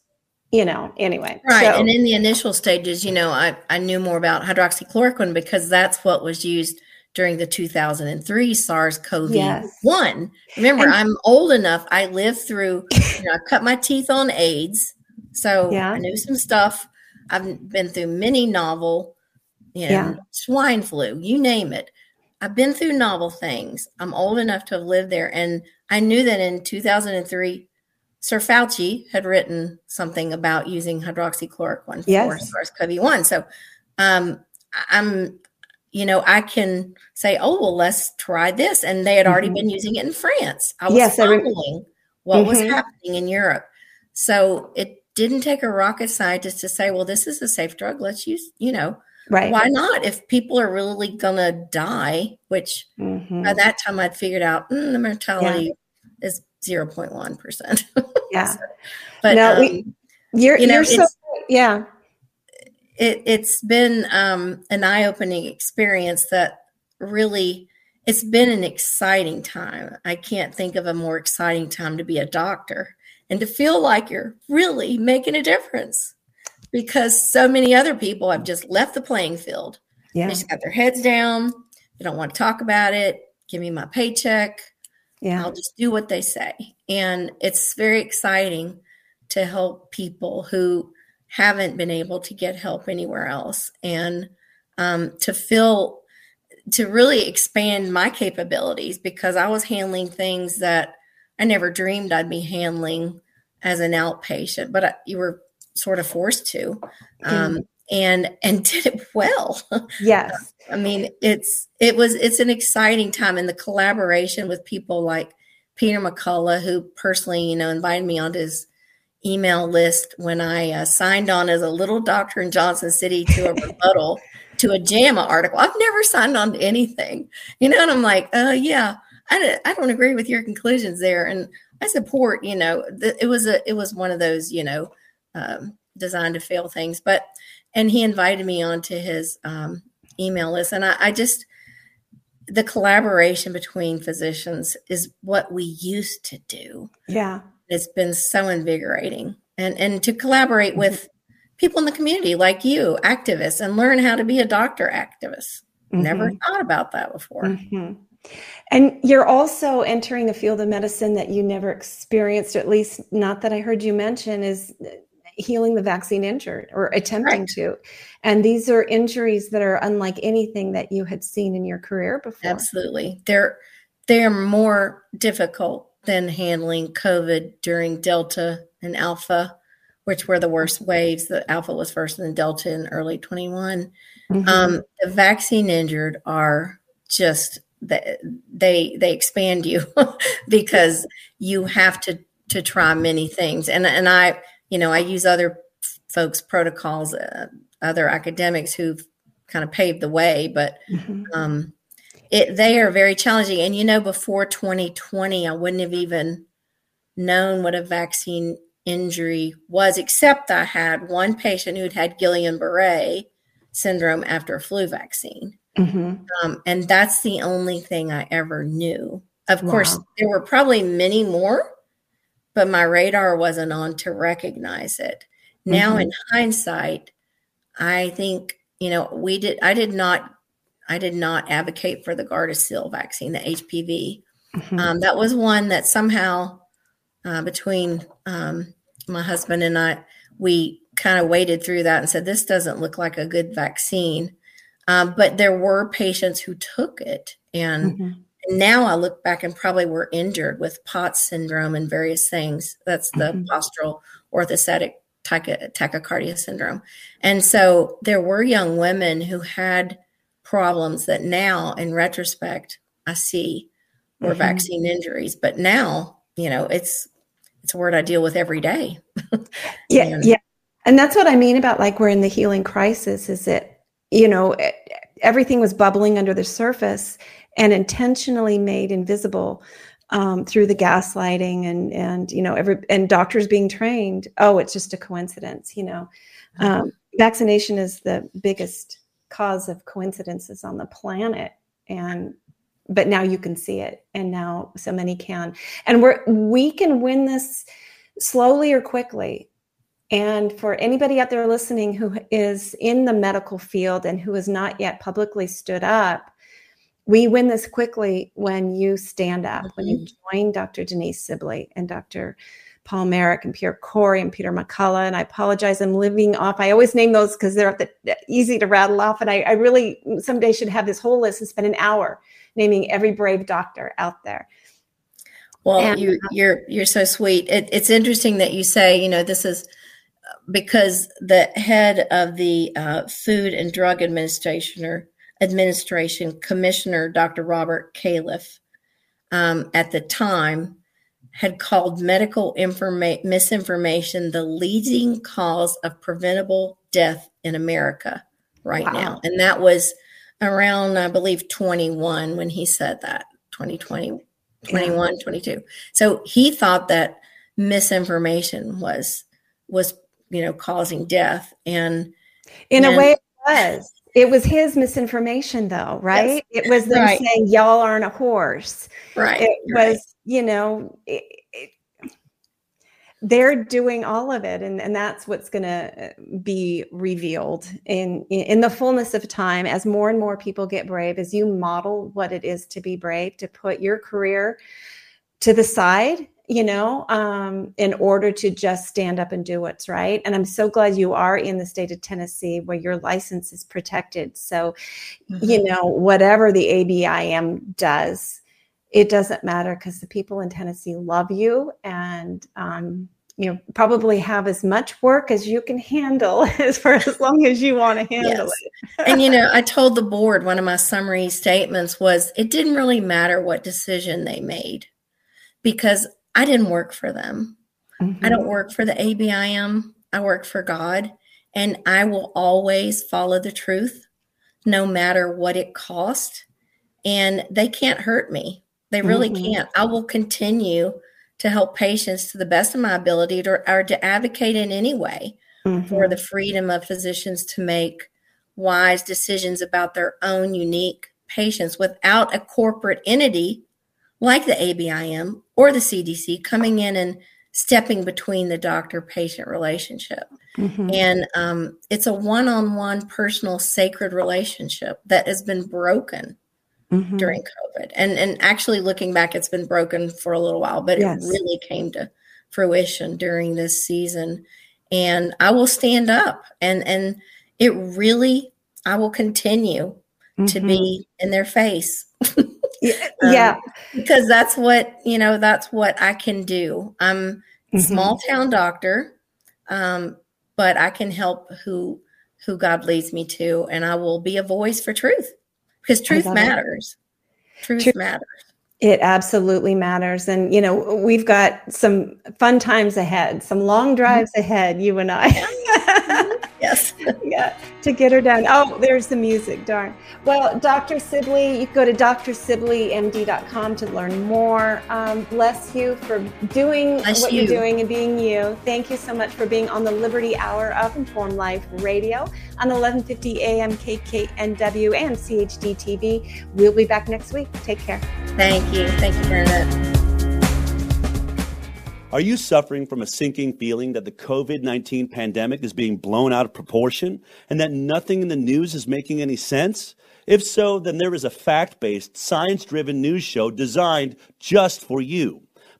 Speaker 1: you know anyway
Speaker 2: Right.
Speaker 1: so-
Speaker 2: and in the initial stages, you know, I, I knew more about hydroxychloroquine because that's what was used during the 2003 SARS CoV
Speaker 1: Yes.
Speaker 2: 1. Remember,
Speaker 1: And-
Speaker 2: I'm old enough. I lived through, you know, I cut my teeth on AIDS. So
Speaker 1: Yeah.
Speaker 2: I knew some stuff. I've been through many novel, you know,
Speaker 1: Yeah.
Speaker 2: swine flu, you name it. I've been through novel things. I'm old enough to have lived there. And I knew that in 2003, Sir Fauci had written something about using hydroxychloroquine for
Speaker 1: Yes.
Speaker 2: SARS-CoV-1. So um, I- I'm, you know, I can say, oh, well, let's try this. And they had already
Speaker 1: Mhm.
Speaker 2: been using it in France. I was
Speaker 1: Yes, I
Speaker 2: following what was
Speaker 1: Mhm.
Speaker 2: happening in Europe. So it didn't take a rocket scientist to say, well, this is a safe drug. Let's use, you know,
Speaker 1: right
Speaker 2: why not? If people are really going to die, which
Speaker 1: Mhm.
Speaker 2: by that time I'd figured out mm, the mortality is 0.1%.
Speaker 1: yeah.
Speaker 2: But
Speaker 1: No,
Speaker 2: um,
Speaker 1: we- you're,
Speaker 2: you know,
Speaker 1: you're so yeah.
Speaker 2: It, it's been um, an eye-opening experience that really it's been an exciting time. I can't think of a more exciting time to be a doctor and to feel like you're really making a difference because so many other people have just left the playing field.
Speaker 1: Yeah.
Speaker 2: they just got their heads down. They don't want to talk about it. Give me my paycheck
Speaker 1: yeah
Speaker 2: I'll just do what they say. And it's very exciting to help people who haven't been able to get help anywhere else and um, to feel to really expand my capabilities because I was handling things that I never dreamed I'd be handling as an outpatient, but I, you were sort of forced to. Um, and and did it well.
Speaker 1: yes.
Speaker 2: I mean, it's it was it's an exciting time, and the collaboration with people like Peter McCullough, who personally, you know, invited me onto his email list when I uh, signed on as a little doctor in Johnson City to a rebuttal to a JAMA article. I've never signed on to anything, you know, and I'm like, uh, yeah, I don't, I don't agree with your conclusions there, and I support, you know, th- it was a it was one of those, you know, um, designed to fail things, but and he invited me onto his um, email list. And I, I just, the collaboration between physicians is what we used to do.
Speaker 1: yeah
Speaker 2: It's been so invigorating. And, and to collaborate with people in the community like you, activists, and learn how to be a doctor activist. Never
Speaker 1: Mhm.
Speaker 2: thought about that before.
Speaker 1: Mhm. And you're also entering a field of medicine that you never experienced, or at least not that I heard you mention, is healing the vaccine injured or attempting
Speaker 2: Right.
Speaker 1: to. And these are injuries that are unlike anything that you had seen in your career before.
Speaker 2: Absolutely. They're they're more difficult than handling COVID during Delta and Alpha, which were the worst waves. The Alpha was first and then Delta in early 21.
Speaker 1: Mhm.
Speaker 2: Um, the vaccine injured are just they they, they expand you because you have to to try many things. And and I you know I use other folks protocols, uh, other academics who've kind of paved the way, but
Speaker 1: Mhm.
Speaker 2: um, it they are very challenging. And you know, before 2020, I wouldn't have even known what a vaccine injury was, except I had one patient who'd had Guillain-Barré syndrome after a flu vaccine,
Speaker 1: Mhm.
Speaker 2: um, and that's the only thing I ever knew. Of course, there were probably many more, but my radar wasn't on to recognize it. Now,
Speaker 1: Mhm.
Speaker 2: in hindsight, I think you know we did. I did not. I did not advocate for the Gardasil vaccine, the HPV.
Speaker 1: Mhm.
Speaker 2: Um, that was one that somehow, uh, between um, my husband and I, we kind of waded through that and said, this doesn't look like a good vaccine. Um, but there were patients who took it and
Speaker 1: Mhm.
Speaker 2: And now I look back and probably were injured with POTS syndrome and various things. That's the
Speaker 1: Mhm.
Speaker 2: postural orthostatic tachy- tachycardia syndrome. And so there were young women who had problems that now, in retrospect, I see were
Speaker 1: Mhm.
Speaker 2: vaccine injuries. But now, you know, it's it's a word I deal with every day.
Speaker 1: Yeah,
Speaker 2: And-
Speaker 1: yeah. And that's what I mean about like we're in the healing crisis is that, you know, e- everything was bubbling under the surface and intentionally made invisible um, through the gaslighting and, and, you know, every, and doctors being trained. Oh, it's just a coincidence, you know. Um, vaccination is the biggest cause of coincidences on the planet. And, but now you can see it and now so many can. And we're, we can win this slowly or quickly. And for anybody out there listening who is in the medical field and who has not yet publicly stood up, we win this quickly when you stand up, when you mm-hmm. join Dr. Denise Sibley and Dr. Paul Marik and Pierre Kory and Peter McCullough. And I apologize, I'm living off. I always name those because they're the, uh, easy to rattle off. And I, I really mm, someday should have this whole list and spend an hour naming every brave doctor out there.
Speaker 2: Well,
Speaker 1: And-
Speaker 2: you, uh, you're you're so sweet. It, it's interesting that you say, you know, this is because the head of the uh, Food and Drug Administration Administration Commissioner, Dr. Robert Califf, um, at the time had called medical informa- misinformation the leading cause of preventable death in America right
Speaker 1: Wow.
Speaker 2: now, and that was around, I believe, 21 when he said that. 2020, 21, 22. So he thought that misinformation was was you know causing death and
Speaker 1: In a way, it was. It was his misinformation, though, right? It was them
Speaker 2: Right.
Speaker 1: saying, "Y'all aren't a horse."
Speaker 2: right
Speaker 1: It
Speaker 2: right.
Speaker 1: was, you know, it, it, they're doing all of it, and, and that's what's going to uh, be revealed in in the fullness of time as more and more people get brave. As you model what it is to be brave, to put your career to the side you know, um, in order to just stand up and do what's right. And I'm so glad you are in the state of Tennessee where your license is protected. So, you know, whatever the ABIM does, it doesn't matter because the people in Tennessee love you and, um, you know, probably have as much work as you can handle as for as long as you want to handle
Speaker 2: Yes.
Speaker 1: it.
Speaker 2: and you know, I told the board one of my summary statements was it didn't really matter what decision they made because I didn't work for them. I
Speaker 1: Mm-hmm.
Speaker 2: don't work for the ABIM. I work for God, and I will always follow the truth, no matter what it costs. And they can't hurt me. They really
Speaker 1: Mhm.
Speaker 2: can't. I will continue to help patients to the best of my ability to, or to advocate in any way
Speaker 1: Mhm.
Speaker 2: for the freedom of physicians to make wise decisions about their own unique patients without a corporate entity like the ABIM or the CDC coming in and stepping between the doctor patient relationship.
Speaker 1: Mhm.
Speaker 2: And um, it's a one on one personal sacred relationship that has been broken
Speaker 1: Mhm.
Speaker 2: during COVID. And, and actually, looking back, it's been broken for a little while, but
Speaker 1: Yes.
Speaker 2: it really came to fruition during this season. And I will stand up and, and it really, I will continue to
Speaker 1: Mhm.
Speaker 2: be in their face
Speaker 1: Yeah.
Speaker 2: um,
Speaker 1: yeah.
Speaker 2: because that's what you know that's what i can do i'm a
Speaker 1: Mhm.
Speaker 2: small town doctor um, but i can help who who god leads me to and i will be a voice for truth because truth matters truth
Speaker 1: Truth-
Speaker 2: matters
Speaker 1: It absolutely matters. And, you know, we've got some fun times ahead, some long drives ahead, you and I.
Speaker 2: yes
Speaker 1: yeah, to get her done. Oh, there's the music, darn. Well, Dr. Sibley, you can go to drsibleymd.com to learn more. Um, bless you for doing
Speaker 2: Bless
Speaker 1: what
Speaker 2: you.
Speaker 1: you're doing and being you. Thank you so much for being on the Liberty Hour of Informed Life Radio on 1150 AM KKNW and CHD TV. We'll be back next week. Take care.
Speaker 2: thank you thank you bernadette
Speaker 5: Are you suffering from a sinking feeling that the COVID 19 pandemic is being blown out of proportion and that nothing in the news is making any sense? If so, then there is a fact based, science driven news show designed just for you.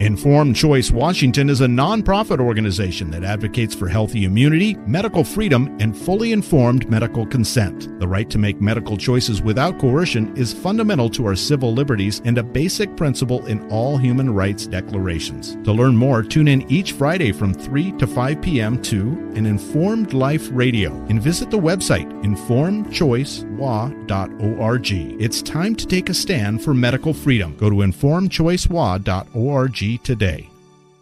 Speaker 6: Informed Choice Washington is a nonprofit organization that advocates for healthy immunity, medical freedom, and fully informed medical consent. The right to make medical choices without coercion is fundamental to our civil liberties and a basic principle in all human rights declarations. To learn more, tune in each Friday from 3 to 5 p.m. to an Informed Life Radio and visit the website informedchoicewa.org. It's time to take a stand for medical freedom. Go to informedchoicewa.org today.